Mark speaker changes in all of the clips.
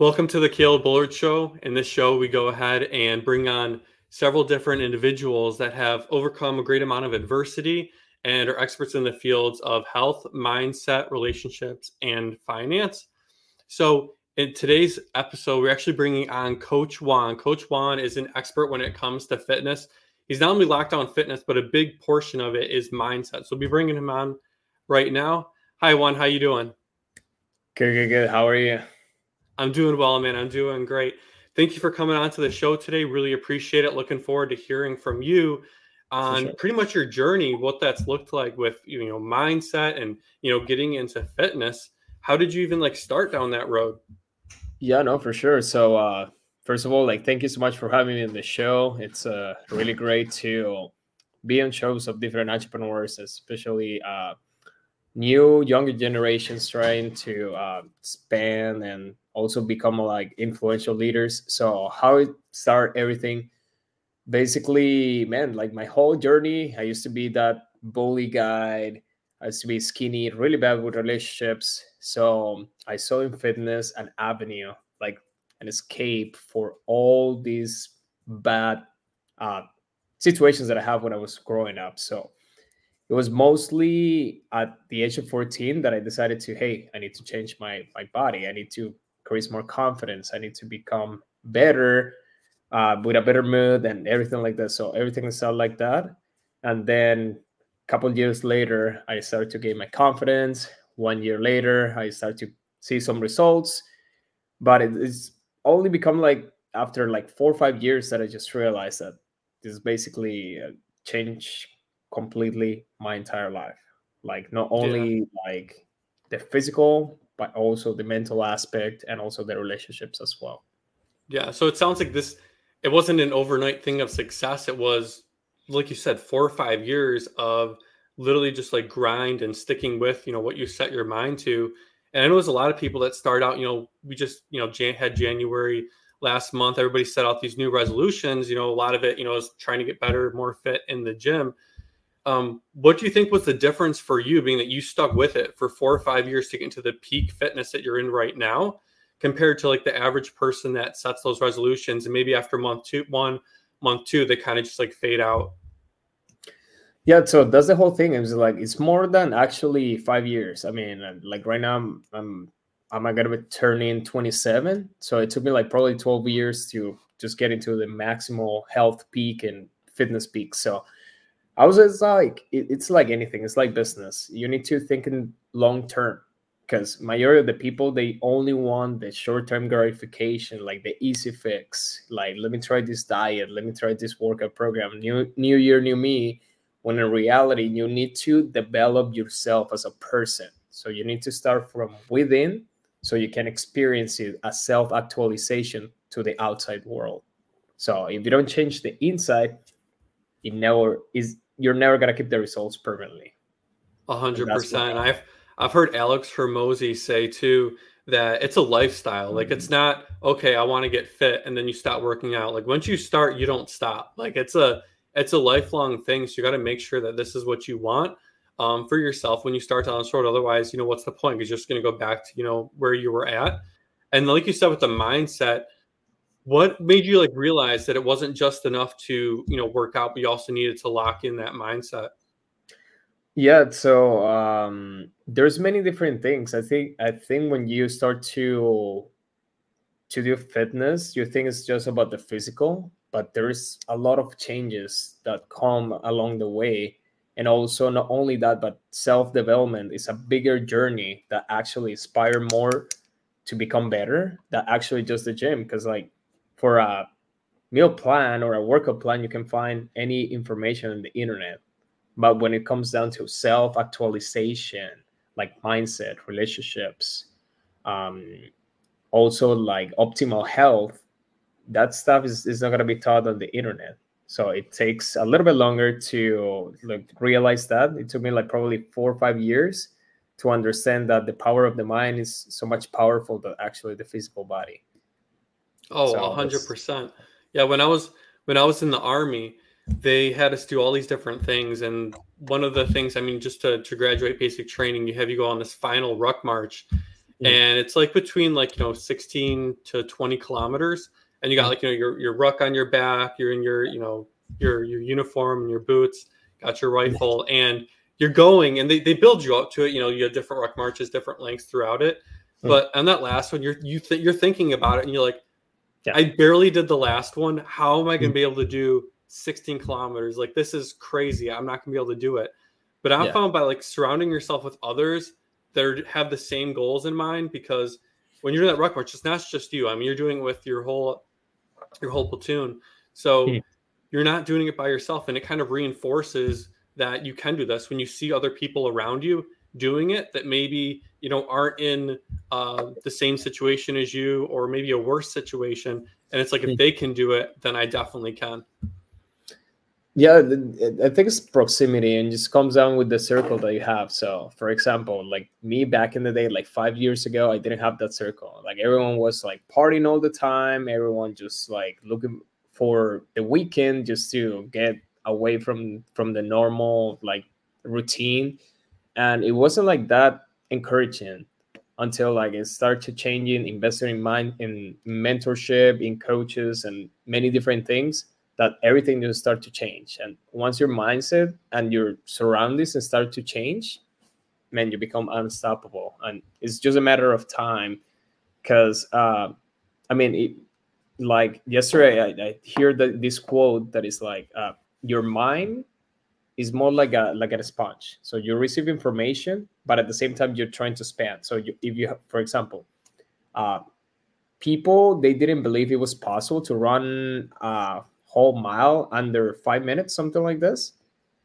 Speaker 1: Welcome to the Caleb Bullard Show. In this show, we go ahead and bring on several different individuals that have overcome a great amount of adversity and are experts in the fields of health, mindset, relationships, and finance. So, in today's episode, we're actually bringing on Coach Juan. Coach Juan is an expert when it comes to fitness. He's not only locked on fitness, but a big portion of it is mindset. So, we'll be bringing him on right now. Hi, Juan. How you doing?
Speaker 2: Good, good, good. How are you?
Speaker 1: I'm doing well, man. I'm doing great. Thank you for coming on to the show today. Really appreciate it. Looking forward to hearing from you on sure. pretty much your journey, what that's looked like with you know mindset and you know getting into fitness. How did you even like start down that road?
Speaker 2: Yeah, no, for sure. So uh first of all, like thank you so much for having me in the show. It's uh really great to be on shows of different entrepreneurs, especially uh new younger generations trying to uh, span and also become like influential leaders. So how it start everything? Basically, man, like my whole journey, I used to be that bully guy. I used to be skinny, really bad with relationships. So I saw in fitness an avenue, like an escape for all these bad uh, situations that I have when I was growing up. So it was mostly at the age of 14 that I decided to, hey, I need to change my my body. I need to increase more confidence. I need to become better uh, with a better mood and everything like that. So everything started like that. And then a couple years later, I started to gain my confidence. One year later, I started to see some results. But it, it's only become like after like four or five years that I just realized that this is basically a change completely my entire life. Like not only yeah. like the physical but also the mental aspect and also the relationships as well.
Speaker 1: Yeah so it sounds like this it wasn't an overnight thing of success. It was like you said four or five years of literally just like grind and sticking with you know what you set your mind to. And i know there's a lot of people that start out you know we just you know Jan- had january last month. Everybody set out these new resolutions. You know a lot of it you know is trying to get better more fit in the gym um, what do you think was the difference for you, being that you stuck with it for four or five years to get into the peak fitness that you're in right now, compared to like the average person that sets those resolutions and maybe after month two, one, month two, they kind of just like fade out?
Speaker 2: Yeah, so that's the whole thing. It's like it's more than actually five years. I mean, like right now, I'm I'm I'm gonna be turning 27, so it took me like probably 12 years to just get into the maximal health peak and fitness peak. So I was just like, it, it's like anything. It's like business. You need to think in long term because majority of the people they only want the short term gratification, like the easy fix. Like, let me try this diet. Let me try this workout program. New New Year, new me. When in reality, you need to develop yourself as a person. So you need to start from within, so you can experience it as self actualization to the outside world. So if you don't change the inside, it never is you're never gonna keep the results permanently.
Speaker 1: A hundred percent. I've I've heard Alex Hormozi say too that it's a lifestyle. Like it's mm-hmm. not okay. I want to get fit, and then you stop working out. Like once you start, you don't stop. Like it's a it's a lifelong thing. So you got to make sure that this is what you want um, for yourself when you start down the road. Otherwise, you know what's the point? Because you're just going to go back to you know where you were at. And like you said with the mindset, what made you like realize that it wasn't just enough to you know work out but you also needed to lock in that mindset?
Speaker 2: Yeah so um there's many different things. I think i think when you start to to do fitness you think it's just about the physical but there's a lot of changes that come along the way. And also not only that but self development is a bigger journey that actually inspire more to become better that actually just the gym. Because like for a meal plan or a workout plan, you can find any information on the internet. But when it comes down to self actualization, like mindset, relationships, um, also like optimal health, that stuff is, is not going to be taught on the internet. So it takes a little bit longer to like realize that. It took me like probably four or five years to understand that the power of the mind is so much powerful than actually the physical body.
Speaker 1: Oh, hundred percent. Yeah, when I was when I was in the army, they had us do all these different things, and one of the things, I mean, just to to graduate basic training, you have you go on this final ruck march, mm. and it's like between like you know 16 to 20 kilometers, and you got like you know your your ruck on your back, you're in your you know your your uniform and your boots, got your rifle, and you're going, and they, they build you up to it. You know, you have different ruck marches, different lengths throughout it. But on that last one, you're you th- you're thinking about it, and you're like, yeah. I barely did the last one. How am I going to mm. be able to do 16 kilometers? Like this is crazy. I'm not going to be able to do it. But I yeah. found by like surrounding yourself with others that have the same goals in mind, because when you're doing that ruck march, it's not just you. I mean, you're doing it with your whole your whole platoon. So mm. you're not doing it by yourself, and it kind of reinforces that you can do this when you see other people around you doing it that maybe you know aren't in uh, the same situation as you or maybe a worse situation and it's like if hmm. they can do it then i definitely can.
Speaker 2: Yeah i think it's proximity and just comes down with the circle that you have. So for example like me back in the day like five years ago i didn't have that circle. Like everyone was like partying all the time everyone just like looking for the weekend just to get away from from the normal like routine and it wasn't like that encouraging until like it started changing investing in mind in mentorship in coaches and many different things that everything just start to change. And once your mindset and your surroundings start to change man you become unstoppable. And it's just a matter of time because uh, i mean it, like yesterday i, I hear that this quote that is like uh, your mind is more like a like a sponge. So you receive information, but at the same time you're trying to expand. So you, if you, have, for example, uh, people they didn't believe it was possible to run a whole mile under five minutes, something like this,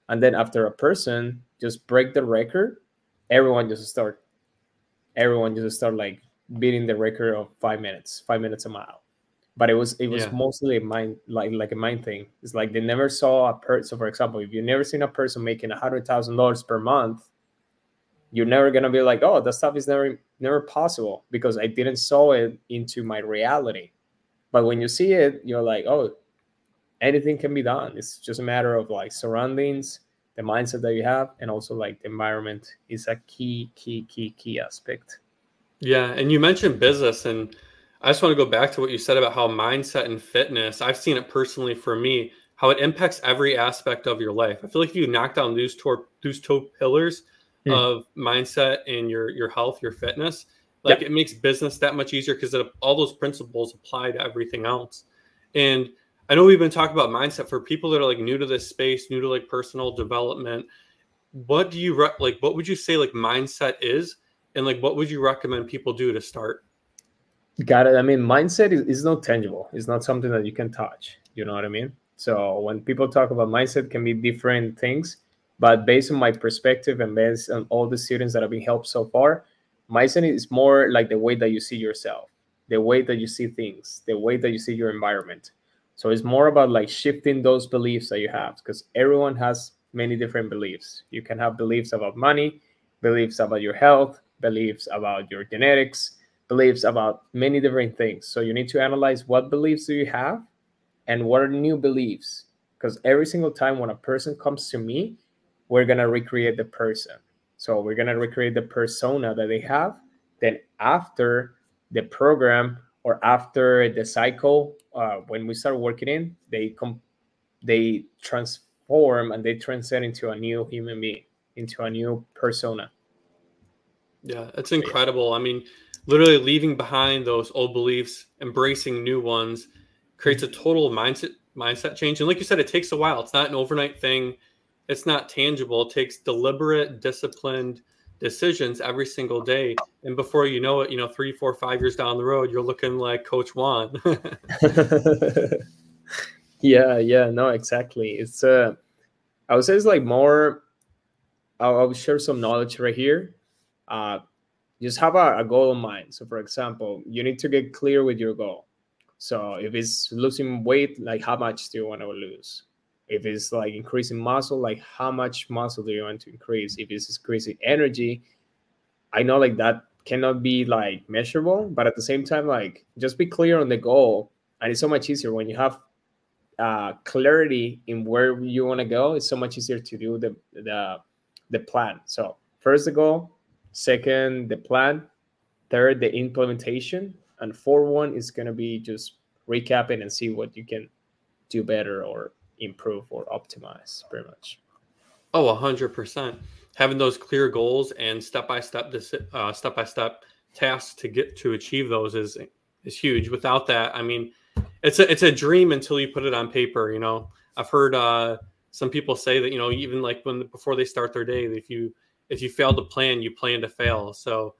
Speaker 2: and then after a person just break the record, everyone just start, everyone just start like beating the record of five minutes, five minutes a mile but it was it was yeah. mostly a mind like like a mind thing. It's like they never saw a person. So for example, if you've never seen a person making a hundred thousand dollars per month, you're never gonna be like, oh, that stuff is never never possible because I didn't saw it into my reality. But when you see it, you're like, oh, anything can be done. It's just a matter of like surroundings, the mindset that you have, and also like the environment is a key, key, key, key aspect.
Speaker 1: Yeah, and you mentioned business and I just want to go back to what you said about how mindset and fitness, I've seen it personally for me, how it impacts every aspect of your life. I feel like if you knock down those two, those two pillars mm. of mindset and your, your health, your fitness, like yep. it makes business that much easier because all those principles apply to everything else. And I know we've been talking about mindset for people that are like new to this space, new to like personal development. What do you re- like? What would you say like mindset is, and like what would you recommend people do to start?
Speaker 2: Got it. I mean, mindset is, is not tangible. It's not something that you can touch. You know what I mean? So when people talk about mindset, can be different things. But based on my perspective and based on all the students that have been helped so far, mindset is more like the way that you see yourself, the way that you see things, the way that you see your environment. So it's more about like shifting those beliefs that you have because everyone has many different beliefs. You can have beliefs about money, beliefs about your health, beliefs about your genetics, beliefs about many different things. So you need to analyze what beliefs do you have and what are new beliefs. Because every single time when a person comes to me, we're gonna recreate the person. So we're gonna recreate the persona that they have. Then after the program or after the cycle, uh, when we start working in, they come, they transform and they transcend into a new human being, into a new persona.
Speaker 1: Yeah, it's incredible. I mean, literally leaving behind those old beliefs, embracing new ones, creates a total mindset mindset change. And like you said, it takes a while. It's not an overnight thing. It's not tangible. It takes deliberate, disciplined decisions every single day. And before you know it, you know, three, four, five years down the road, you're looking like Coach Juan.
Speaker 2: yeah, yeah, no, exactly. It's uh I would say it's like more I'll, I'll share some knowledge right here. Uh just have a, a goal in mind. So, for example, you need to get clear with your goal. So, if it's losing weight, like how much do you want to lose? If it's like increasing muscle, like how much muscle do you want to increase? If it's increasing energy, I know like that cannot be like measurable, but at the same time, like just be clear on the goal. And it's so much easier when you have uh, clarity in where you want to go. It's so much easier to do the the the plan. So first the goal, second the plan. Third the implementation, and fourth one is gonna be just recapping and see what you can do better or improve or optimize pretty much.
Speaker 1: Oh 100% having those clear goals and step-by-step uh, step-by-step tasks to get to achieve those is is huge. Without that i mean it's a it's a dream until you put it on paper you know? I've heard uh, some people say that you know even like when before they start their day if you if you fail to plan you plan to fail. So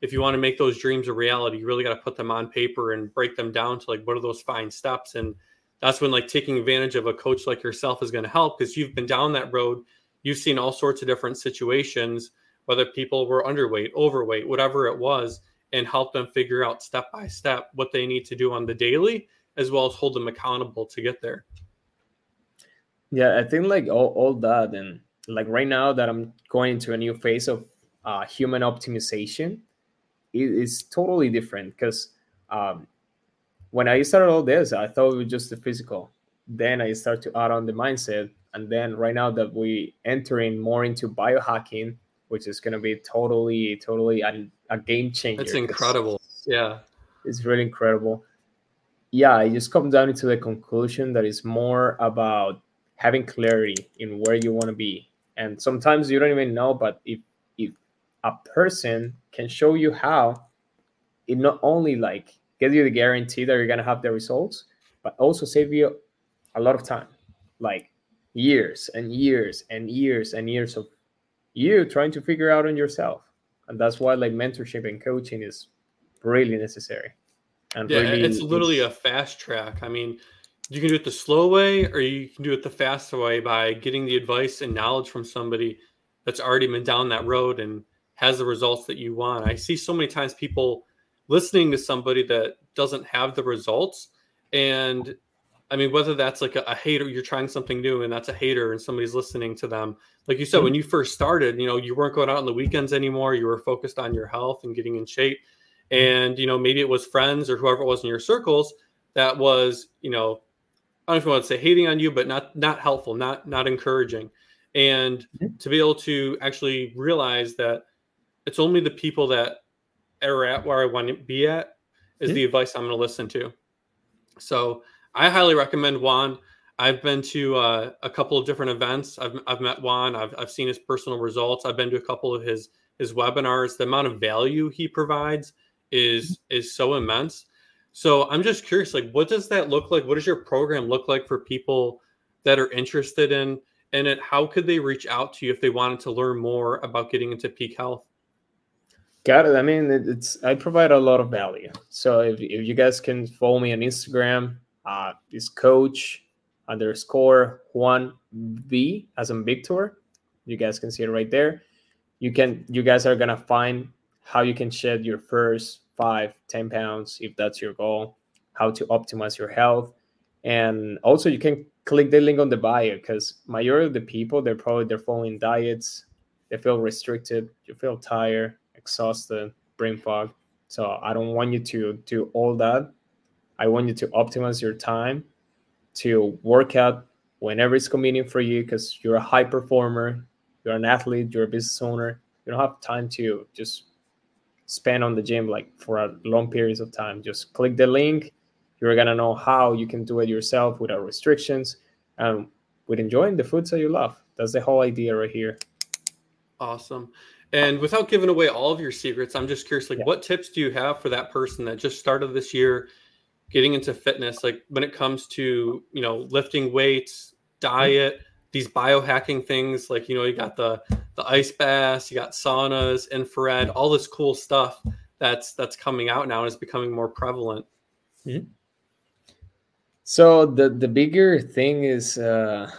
Speaker 1: if you want to make those dreams a reality you really got to put them on paper and break them down to like what are those fine steps? And that's when like taking advantage of a coach like yourself is going to help because you've been down that road. You've seen all sorts of different situations whether people were underweight overweight whatever it was and help them figure out step by step what they need to do on the daily as well as hold them accountable to get there.
Speaker 2: Yeah i think like all, all that and like right now that i'm going into a new phase of uh, human optimization it is totally different because um, when I started all this, I thought it was just the physical. Then I start to add on the mindset, and then right now that we entering more into biohacking, which is going to be totally, totally a, a game changer.
Speaker 1: It's incredible. Yeah,
Speaker 2: it's really incredible. Yeah, it just comes down to the conclusion that it's more about having clarity in where you want to be, and sometimes you don't even know. But if if a person can show you how, it not only like give you the guarantee that you're going to have the results, but also save you a lot of time, like years and years and years and years of you trying to figure out on yourself. And that's why like mentorship and coaching is really necessary.
Speaker 1: And yeah, really, it's literally a fast track. I mean, you can do it the slow way or you can do it the fast way by getting the advice and knowledge from somebody that's already been down that road and has the results that you want. I see so many times people listening to somebody that doesn't have the results and I mean, whether that's like a, a, hater, you're trying something new and that's a hater and somebody's listening to them. Like you said, mm-hmm. when you first started, you know, you weren't going out on the weekends anymore. You were focused on your health and getting in shape. And, you know, maybe it was friends or whoever it was in your circles that was, you know, I don't know if you want to say hating on you, but not not helpful, not not encouraging. And mm-hmm. to be able to actually realize that it's only the people that are at where I want to be at is the advice I'm going to listen to. So I highly recommend Juan. I've been to uh, a couple of different events. I've, I've met Juan. I've, I've seen his personal results. I've been to a couple of his his webinars. The amount of value he provides is is so immense. So I'm just curious, like, what does that look like? What does your program look like for people that are interested in in it? How could they reach out to you if they wanted to learn more about getting into peak health?
Speaker 2: Got it. I mean, it's I provide a lot of value. So if, if you guys can follow me on Instagram, uh, is coach underscore Juan V as in Victor. You guys can see it right there. You can you guys are gonna find how you can shed your first five, 10 pounds if that's your goal, how to optimize your health. And also you can click the link on the bio because majority of the people they're probably they're following diets, they feel restricted, you feel tired, exhausted, brain fog. So I don't want you to do all that. I want you to optimize your time to work out whenever it's convenient for you because you're a high performer, you're an athlete, you're a business owner. You don't have time to just spend on the gym like for a long periods of time. Just click the link. You're gonna know how you can do it yourself without restrictions and with enjoying the foods that you love. That's the whole idea right here.
Speaker 1: Awesome. And without giving away all of your secrets, I'm just curious, like, yeah. what tips do you have for that person that just started this year, getting into fitness? Like, when it comes to you know lifting weights, diet, mm-hmm. these biohacking things, like you know, you got the the ice baths, you got saunas, infrared, all this cool stuff that's that's coming out now and is becoming more prevalent. Mm-hmm.
Speaker 2: So the the bigger thing is, uh,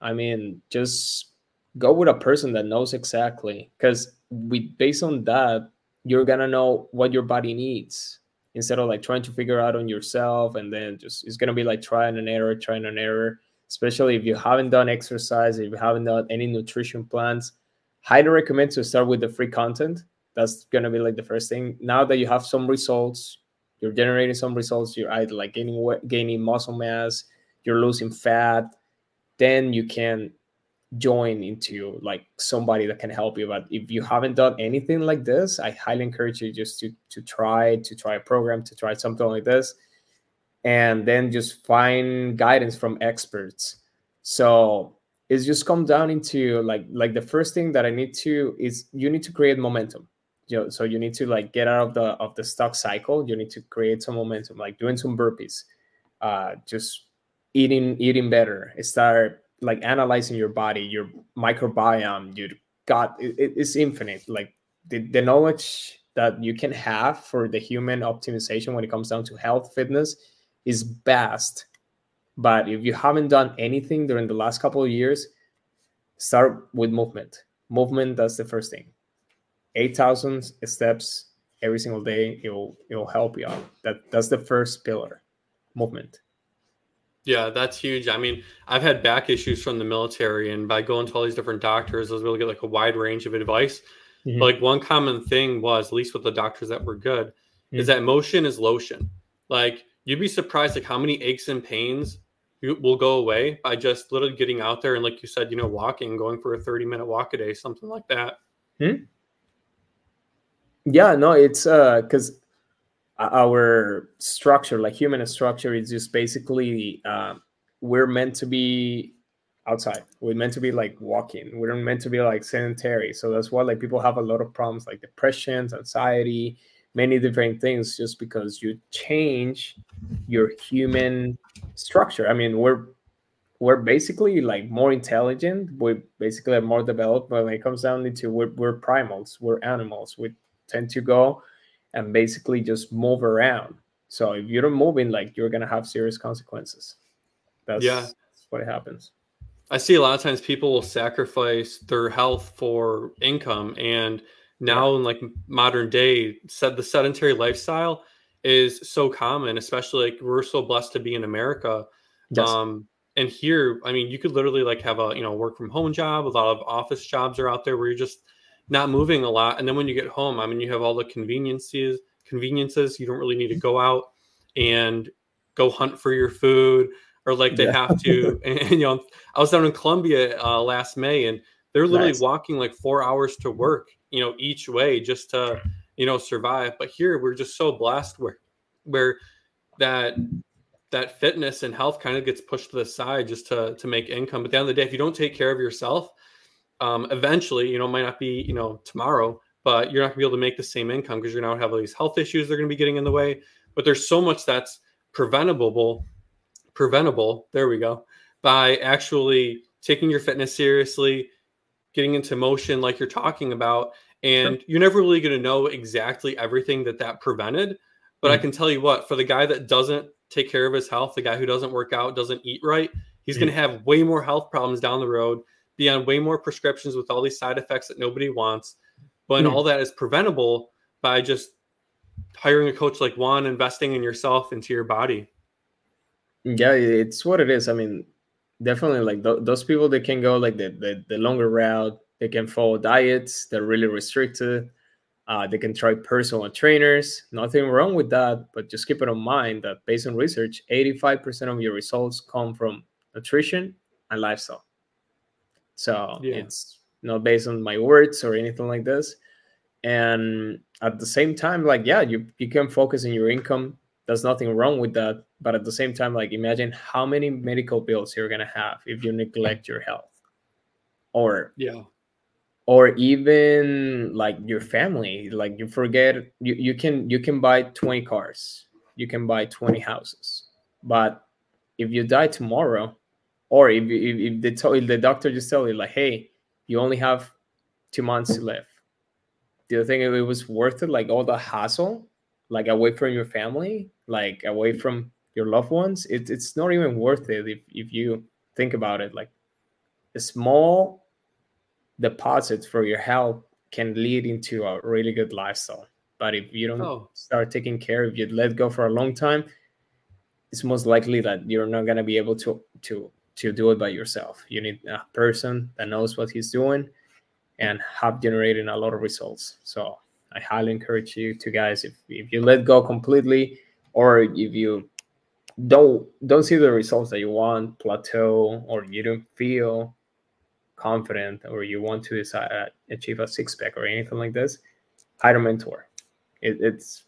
Speaker 2: I mean, just go with a person that knows exactly because we based on that you're gonna know what your body needs instead of like trying to figure out on yourself and then just it's gonna be like trying and error trying and error especially if you haven't done exercise if you haven't done any nutrition plans highly recommend to start with the free content that's gonna be like the first thing now that you have some results you're generating some results you're either like gaining gaining muscle mass you're losing fat then you can join into like somebody that can help you. But if you haven't done anything like this, I highly encourage you just to to try to try a program, to try something like this, and then just find guidance from experts. So it's just come down into like like the first thing that I need to is you need to create momentum. You know, so you need to like get out of the of the stock cycle. You need to create some momentum, like doing some burpees, uh, just eating eating better. Start like analyzing your body, your microbiome, your gut. It, it's infinite. Like the, the knowledge that you can have for the human optimization when it comes down to health, fitness, is vast but if you haven't done anything during the last couple of years, start with movement. Movement, that's the first thing. 8,000 steps every single day, it'll, it'll help you out. That, that's the first pillar movement.
Speaker 1: Yeah, that's huge. I mean, I've had back issues from the military, and by going to all these different doctors, I was able to get like a wide range of advice. Mm-hmm. Like one common thing was, at least with the doctors that were good, mm-hmm. is that motion is lotion. Like you'd be surprised like how many aches and pains will go away by just literally getting out there and like you said you know walking going for a 30 minute walk a day something like that.
Speaker 2: Hmm? yeah no it's uh because our structure like human structure is just basically uh, we're meant to be outside. We're meant to be like walking. We're meant to be like sedentary. So that's why like people have a lot of problems like depressions anxiety many different things just because you change your human structure. I mean, we're we're basically like more intelligent. We basically are more developed, but when it comes down to we're, we're primals, we're animals. We tend to go and basically just move around. So if you're not moving, like you're gonna have serious consequences. That's yeah, what happens.
Speaker 1: I see a lot of times people will sacrifice their health for income, and now in like modern day, said the sedentary lifestyle is so common, especially like we're so blessed to be in America. Yes. Um, and here, I mean, you could literally like have a you know work from home job. A lot of office jobs are out there where you're just not moving a lot. And then when you get home, I mean, you have all the conveniences. Conveniences. You don't really need to go out and go hunt for your food, or like they yeah. have to. And, and, you know, I was down in Colombia uh, last May, and they're literally nice. walking like four hours to work. You know, each way just to you know survive. But here we're just so blessed where where that that fitness and health kind of gets pushed to the side just to to make income. But at the end of the day if you don't take care of yourself um, eventually you know might not be you know tomorrow but you're not gonna be able to make the same income because you're now have all these health issues they're to be getting in the way. But there's so much that's preventable preventable there we go by actually taking your fitness seriously getting into motion like you're talking about and sure. you're never really going to know exactly everything that that prevented but mm-hmm. i mm. can tell you what for the guy that doesn't take care of his health the guy who doesn't work out doesn't eat right he's mm-hmm. going to have way more health problems down the road be on way more prescriptions with all these side effects that nobody wants but mm-hmm. all that is preventable by just hiring a coach like juan investing in yourself into your body
Speaker 2: yeah it's what it is i mean definitely like th- those people that can go like the, the the longer route they can follow diets that are really restricted. Uh, they can try personal trainers. Nothing wrong with that, but just keep it in mind that based on research, 85% of your results come from nutrition and lifestyle. So yeah. it's not based on my words or anything like this. And at the same time, like, yeah, you, you can focus on your income. There's nothing wrong with that. But at the same time, like, imagine how many medical bills you're going to have if you neglect your health. Or
Speaker 1: yeah
Speaker 2: or even like your family like you forget you, you can you can buy 20 cars you can buy 20 houses but if you die tomorrow or if, if, if, the, if the doctor just tell you like hey you only have two months to live. Do you think it was worth it like all the hassle like away from your family like away from your loved ones? It, it's not even worth it if, if you think about it like a small deposits for your health can lead into a really good lifestyle. But if you don't oh. start taking care, if you let go for a long time, it's most likely that you're not gonna be able to to to do it by yourself. You need a person that knows what he's doing and have generated a lot of results. So I highly encourage you to guys if, if you let go completely or if you don't don't see the results that you want, plateau, or you don't feel confident or you want to decide, uh, achieve a six pack or anything like this, hire a mentor. It, it's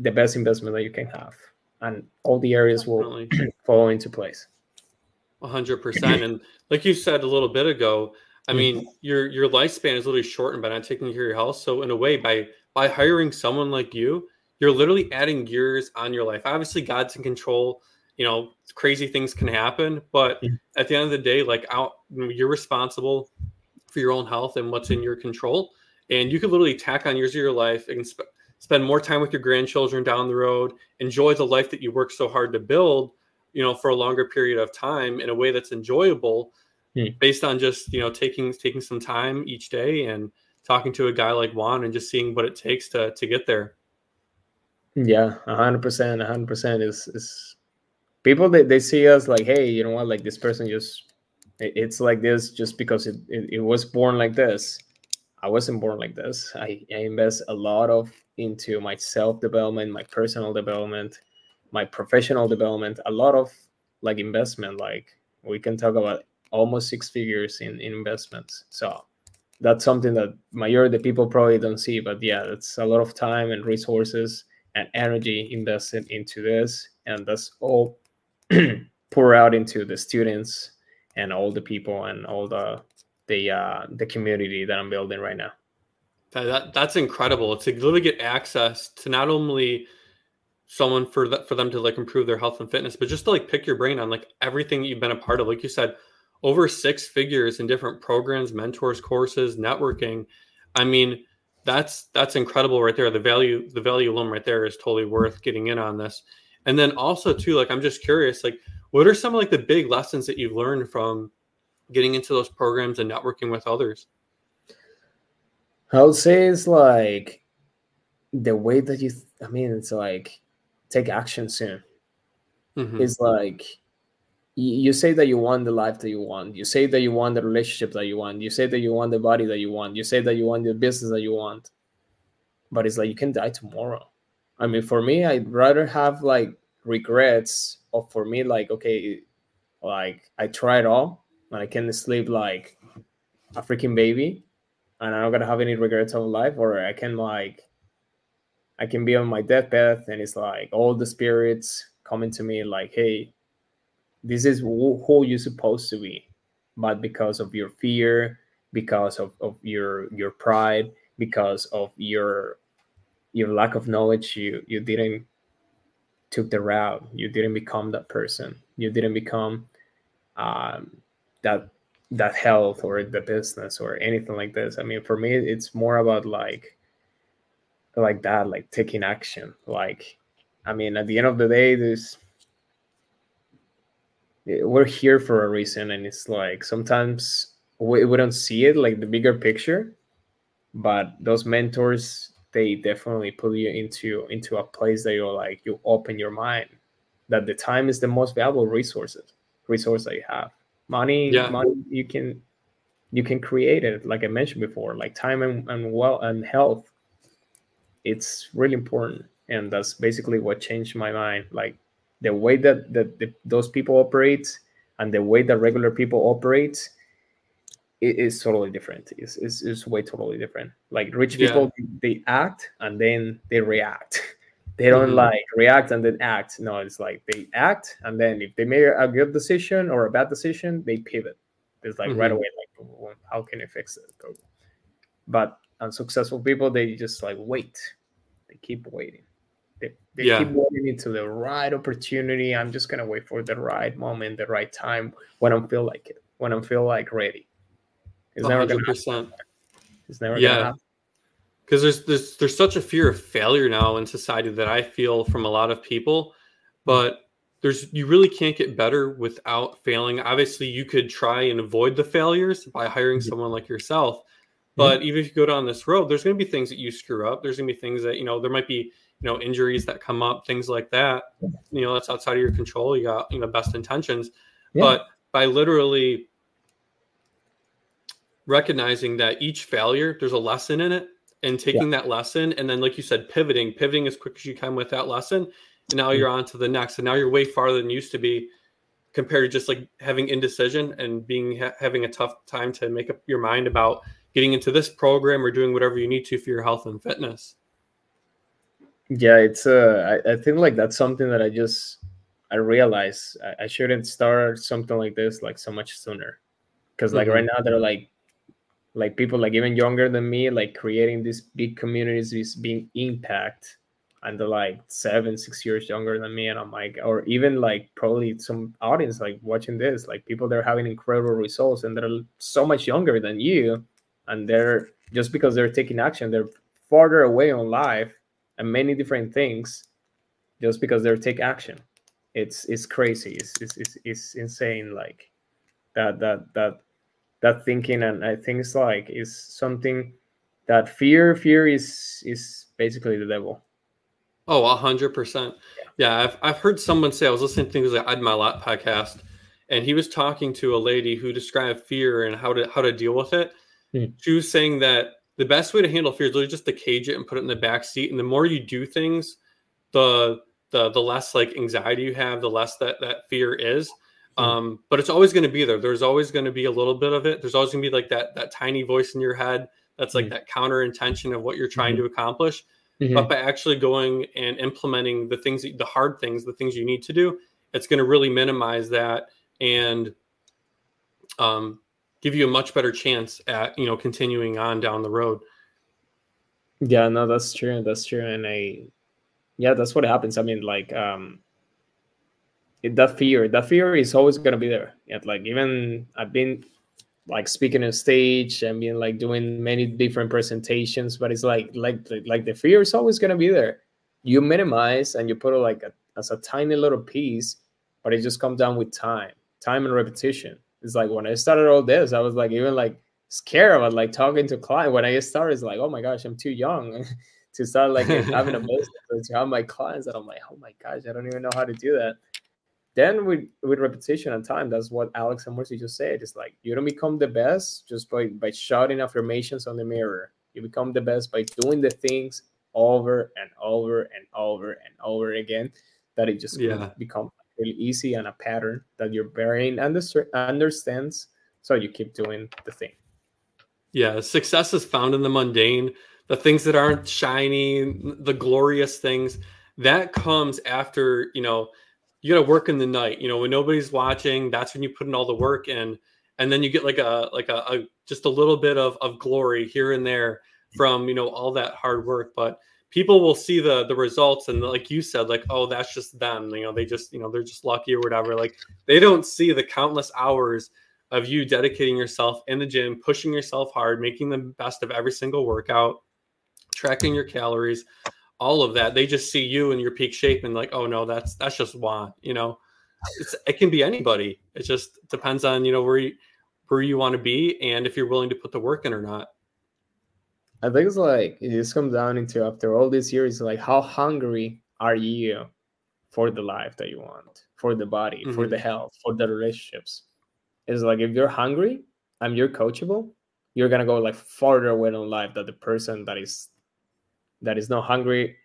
Speaker 2: the best investment that you can have, and all the areas will fall into place.
Speaker 1: 100%. and like you said a little bit ago, I mm-hmm. mean, your your lifespan is literally shortened by not taking care of your health. So in a way, by by hiring someone like you, you're literally adding years on your life. Obviously, God's in control. You know, crazy things can happen, but mm-hmm. at the end of the day, like out, you're responsible for your own health and what's in your control. And you could literally tack on years of your life and sp- spend more time with your grandchildren down the road, enjoy the life that you work so hard to build, you know, for a longer period of time in a way that's enjoyable hmm. based on just you know taking taking some time each day and talking to a guy like Juan and just seeing what it takes to to get there.
Speaker 2: Yeah, hundred percent, hundred percent is is people they, they see us like, hey, you know what, like this person just it's like this just because it, it, it was born like this. I wasn't born like this. I, I invest a lot of into my self development, my personal development, my professional development, a lot of like investment. Like we can talk about almost six figures in, in investments. So that's something that majority of the people probably don't see. But yeah, it's a lot of time and resources and energy invested into this, and that's all pour out into the students and all the people and all the the uh, the community that I'm building right now.
Speaker 1: That, that's incredible to literally get access to not only someone for that for them to like improve their health and fitness, but just to like pick your brain on like everything you've been a part of. Like you said, over six figures in different programs, mentors, courses, networking. I mean, that's that's incredible right there. The value, the value alone right there is totally worth getting in on this. And then also too, like I'm just curious, like what are some of like the big lessons that you've learned from getting into those programs and networking with others?
Speaker 2: I would say it's like the way that you. I mean, it's like take action soon. Mm-hmm. It's like you say that you want the life that you want you say that you want the relationship that you want you say that you want the body that you want you say that you want the business that you want but it's like you can die tomorrow i mean for me i'd rather have like regrets of for me like okay like i tried all and i can sleep like a freaking baby and i'm not gonna have any regrets of life or i can like i can be on my deathbed and it's like all the spirits coming to me like hey this is who you're supposed to be but because of your fear because of, of your your pride because of your your lack of knowledge you you didn't took the route. You didn't become that person. You didn't become um, that that health or the business or anything like this. I mean for me it's more about like like that like taking action. Like i mean at the end of the day there's we're here for a reason and it's like sometimes we, we don't see it like the bigger picture but those mentors they definitely put you into into a place that you're like you open your mind that the time is the most valuable resources resource that you have. Money yeah. money you can you can create it like i mentioned before like time and, and well and health. It's really important and that's basically what changed my mind. Like the way that, that the, those people operate and the way that regular people operate it is totally different. It's, it's, it's way totally different. Like rich people, yeah. they act and then they react. They don't mm-hmm. like react and then act. No, it's like they act and then if they make a good decision or a bad decision, they pivot. It's like mm-hmm. right away, like how can I fix it? But unsuccessful people, they just like wait. They keep waiting. They, they yeah. keep waiting into the right opportunity. I'm just gonna wait for the right moment, the right time when I feel like it, when I feel like ready.
Speaker 1: 100%. never gonna happen. It's never yeah. Because there's there's there's such a fear of failure now in society that I feel from a lot of people, but there's you really can't get better without failing. Obviously, you could try and avoid the failures by hiring mm-hmm. someone like yourself. But mm-hmm. even if you go down this road, there's going to be things that you screw up. There's going to be things that you know there might be you know injuries that come up things like that you know that's outside of your control you got you know best intentions yeah. but by literally recognizing that each failure there's a lesson in it and taking yeah. that lesson and then like you said pivoting pivoting as quick as you can with that lesson and now mm-hmm. you're on to the next and now you're way farther than you used to be compared to just like having indecision and being ha- having a tough time to make up your mind about getting into this program or doing whatever you need to for your health and fitness
Speaker 2: yeah it's uh I, I think like that's something that i just i realize I, I shouldn't start something like this like so much sooner because like mm-hmm. right now they're like like people like even younger than me like creating these big communities is being impact and they're like seven six years younger than me and i'm like or even like probably some audience like watching this like people they're having incredible results and they're so much younger than you and they're just because they're taking action they're farther away on life and many different things just because they're take action. It's it's crazy. It's it's, it's, it's insane like that that that that thinking and i think it's like is something that fear fear is is basically the devil
Speaker 1: oh a hundred percent yeah I've, I've heard someone say i was listening to things like i'd my lot podcast and he was talking to a lady who described fear and how to how to deal with it hmm. she was saying that the best way to handle fear is literally just to cage it and put it in the back seat. And the more you do things, the the the less like anxiety you have, the less that that fear is. Mm-hmm. Um, but it's always going to be there. There's always going to be a little bit of it. There's always going to be like that that tiny voice in your head that's like mm-hmm. that counter intention of what you're trying mm-hmm. to accomplish. Mm-hmm. But by actually going and implementing the things, the hard things, the things you need to do, it's going to really minimize that and um, give you a much better chance at you know continuing on down the road
Speaker 2: yeah no that's true that's true and i yeah that's what happens i mean like um that fear that fear is always going to be there yet like even i've been like speaking on stage and being like doing many different presentations but it's like like like the fear is always going to be there you minimize and you put it like a, as a tiny little piece but it just comes down with time time and repetition it's like when I started all this, I was like even like scared about like talking to client. When I started, it's like, oh my gosh, I'm too young to start like having a business to have my clients. And I'm like, oh my gosh, I don't even know how to do that. Then with with repetition and time, that's what Alex Hormozi just said. It's like you don't become the best just by by shouting affirmations on the mirror. You become the best by doing the things over and over and over and over again. That it just yeah. become really easy and a pattern that your brain understands. So you keep doing the thing.
Speaker 1: Yeah, success is found in the mundane, the things that aren't shiny, the glorious things. That comes after, you know, you got to work in the night. You know, when nobody's watching, that's when you put in all the work in. And then you get like a like a, a just a little bit of, of glory here and there from, you know, all that hard work. But people will see the the results and like you said like oh that's just them you know they just you know they're just lucky or whatever like they don't see the countless hours of you dedicating yourself in the gym pushing yourself hard making the best of every single workout tracking your calories all of that they just see you in your peak shape and like oh no that's that's just Juan you know it's, it can be anybody it just depends on you know where you where you want to be and if you're willing to put the work in or not
Speaker 2: I think it's like it just comes down into after all these years, like how hungry are you for the life that you want, for the body, mm-hmm. for the health, for the relationships? It's like if you're hungry and you're coachable, you're gonna go like farther away in life than the person that is that is not hungry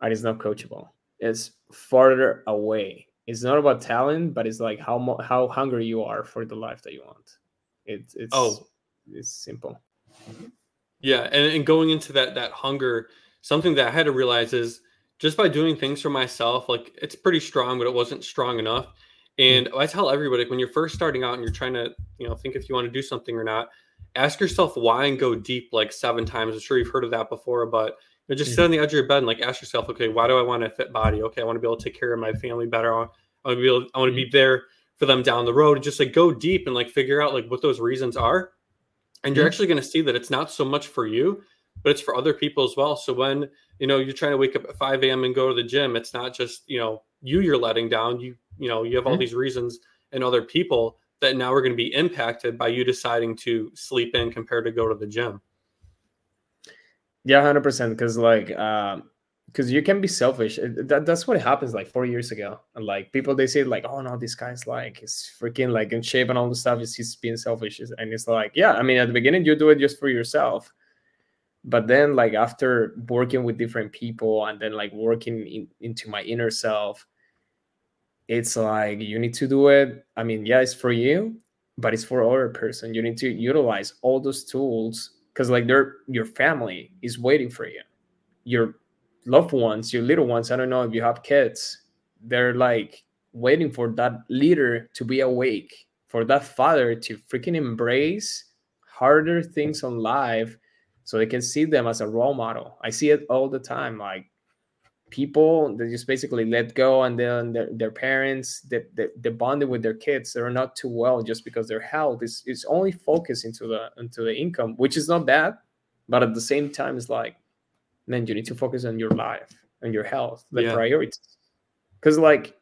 Speaker 2: and is not coachable. It's farther away. It's not about talent, but it's like how mo- how hungry you are for the life that you want. It's it's oh, it's simple.
Speaker 1: Yeah, and, and going into that that hunger, something that I had to realize is just by doing things for myself, like it's pretty strong, but it wasn't strong enough. And. I tell everybody when you're first starting out and you're trying to, you know, think if you want to do something or not, ask yourself why and go deep like seven times. I'm sure you've heard of that before, but know, just mm-hmm. sit on the edge of your bed and like ask yourself, okay, why do I want a fit body? Okay, I want to be able to take care of my family better. I want to be able, I want to be mm-hmm. there for them down the road. And just like go deep and like figure out like what those reasons are and you're mm-hmm. actually going to see that it's not so much for you but it's for other people as well so when you know you're trying to wake up at 5 a.m and go to the gym it's not just you know you you're letting down you you know you have all mm-hmm. these reasons and other people that now are going to be impacted by you deciding to sleep in compared to go to the gym
Speaker 2: yeah 100% because like um because you can be selfish. That, that's what happens like four years ago. And like people, they say like, oh no, this guy's like, he's freaking like in shape and all the stuff. Is he's being selfish? And it's like, yeah, I mean, at the beginning you do it just for yourself, but then like after working with different people and then like working in, into my inner self, it's like you need to do it. I mean, yeah, it's for you, but it's for other person. You need to utilize all those tools because like your family is waiting for you. Your loved ones, your little ones. I don't know if you have kids. They're like waiting for that leader to be awake, for that father to freaking embrace harder things on life so they can see them as a role model. I see it all the time. Like people that just basically let go and then their, their parents that they, they, bonded with their kids they're not too well just because their health is, is only focused into the into the income which is not bad but at the same time it's like man you need to focus on your life and your health the yeah. priorities because like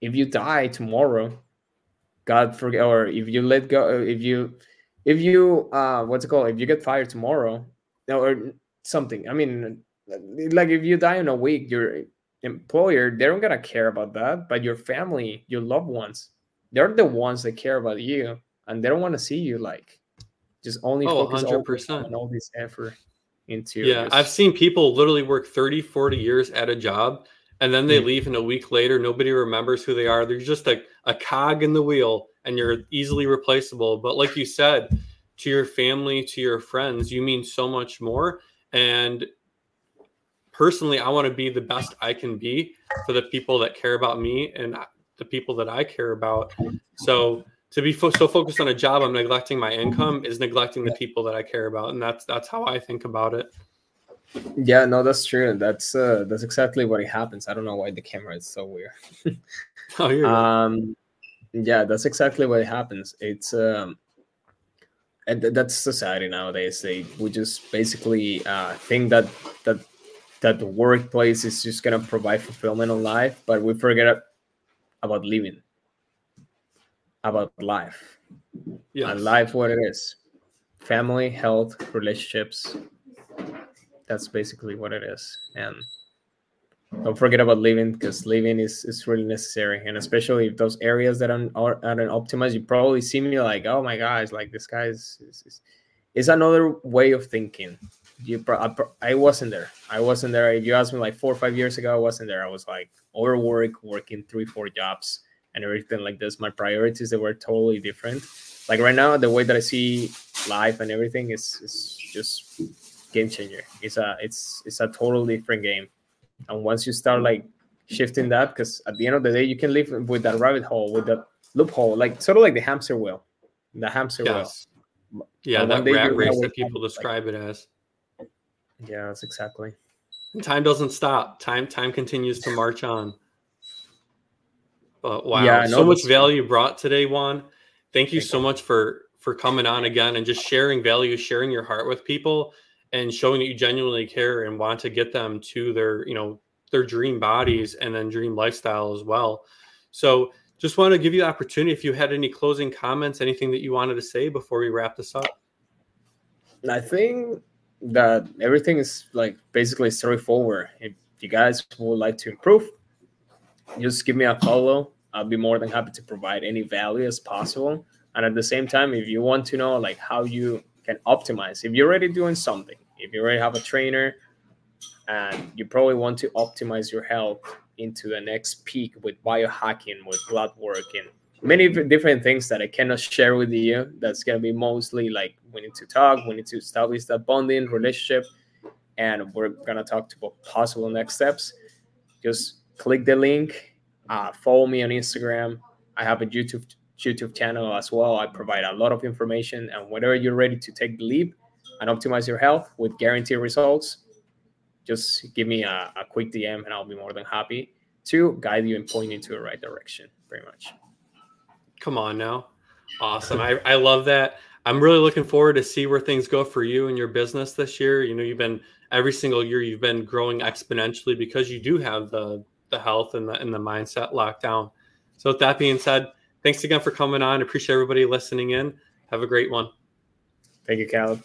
Speaker 2: if you die tomorrow god forget or if you let go if you if you uh what's it called if you get fired tomorrow or something i mean like if you die in a week your employer they don't gonna care about that but your family your loved ones they're the ones that care about you and they don't want to see you like just only oh, focus 100%. on all this effort into
Speaker 1: yeah i've seen people literally work 30 40 years at a job and then they mm-hmm. leave and a week later nobody remembers who they are they're just like a cog in the wheel and you're easily replaceable but like you said to your family to your friends you mean so much more and personally, I want to be the best I can be for the people that care about me and the people that I care about. So to be fo- so focused on a job, I'm neglecting my income is neglecting the people that I care about, and that's that's how I think about it.
Speaker 2: Yeah, no, that's true. That's uh, that's exactly what it happens. I don't know why the camera is so weird. oh, yeah. Um, yeah, that's exactly what happens. It's um, and that's society nowadays. They we just basically uh, think that that that the workplace is just going to provide fulfillment in life, but we forget about living, about life. Yes. And life, what it is family, health, relationships. That's basically what it is. And don't forget about living because living is, is really necessary. And especially if those areas that aren't, are, are optimized, you probably see me like, oh my gosh, like this guy is, is, is, is another way of thinking you I, I wasn't there. I wasn't there. If you asked me like four or five years ago, I wasn't there. I was like overwork, working three, four jobs and everything like this. My priorities they were totally different. Like right now, the way that I see life and everything is is just game changer. It's a it's it's a totally different game. And once you start like shifting that, because at the end of the day, you can live with that rabbit hole, with that loophole, like sort of like the hamster wheel, the hamster yes.
Speaker 1: wheel. Yeah, that rat race that people describe like, it as.
Speaker 2: Yeah, that's exactly.
Speaker 1: Time doesn't stop. Time time continues to march on. But wow, yeah, so much value brought today, Juan. Thank you Thank so you. much for for coming on again and just sharing value, sharing your heart with people, and showing that you genuinely care and want to get them to their you know their dream bodies and then dream lifestyle as well. So just want to give you the opportunity if you had any closing comments, anything that you wanted to say before we wrap this up.
Speaker 2: I think that everything is like basically straightforward. If you guys would like to improve, just give me a follow. I'll be more than happy to provide any value as possible. And at the same time, if you want to know like how you can optimize, if you're already doing something, if you already have a trainer and you probably want to optimize your health into the next peak with biohacking, with blood work and many different things that I cannot share with you. That's gonna be mostly like we need to talk, we need to establish that bonding relationship, and we're gonna talk about possible next steps. Just click the link, uh, follow me on Instagram. I have a YouTube YouTube channel as well. I provide a lot of information, and whenever you're ready to take the leap and optimize your health with guaranteed results, just give me a, a quick DM, and I'll be more than happy to guide you and point you to the right direction. Very much.
Speaker 1: Come on now. Awesome. I, I love that. I'm really looking forward to see where things go for you and your business this year. You know, you've been every single year you've been growing exponentially because you do have the the health and the and the mindset locked down. So with that being said, thanks again for coming on. Appreciate everybody listening in. Have a great one.
Speaker 2: Thank you, Caleb.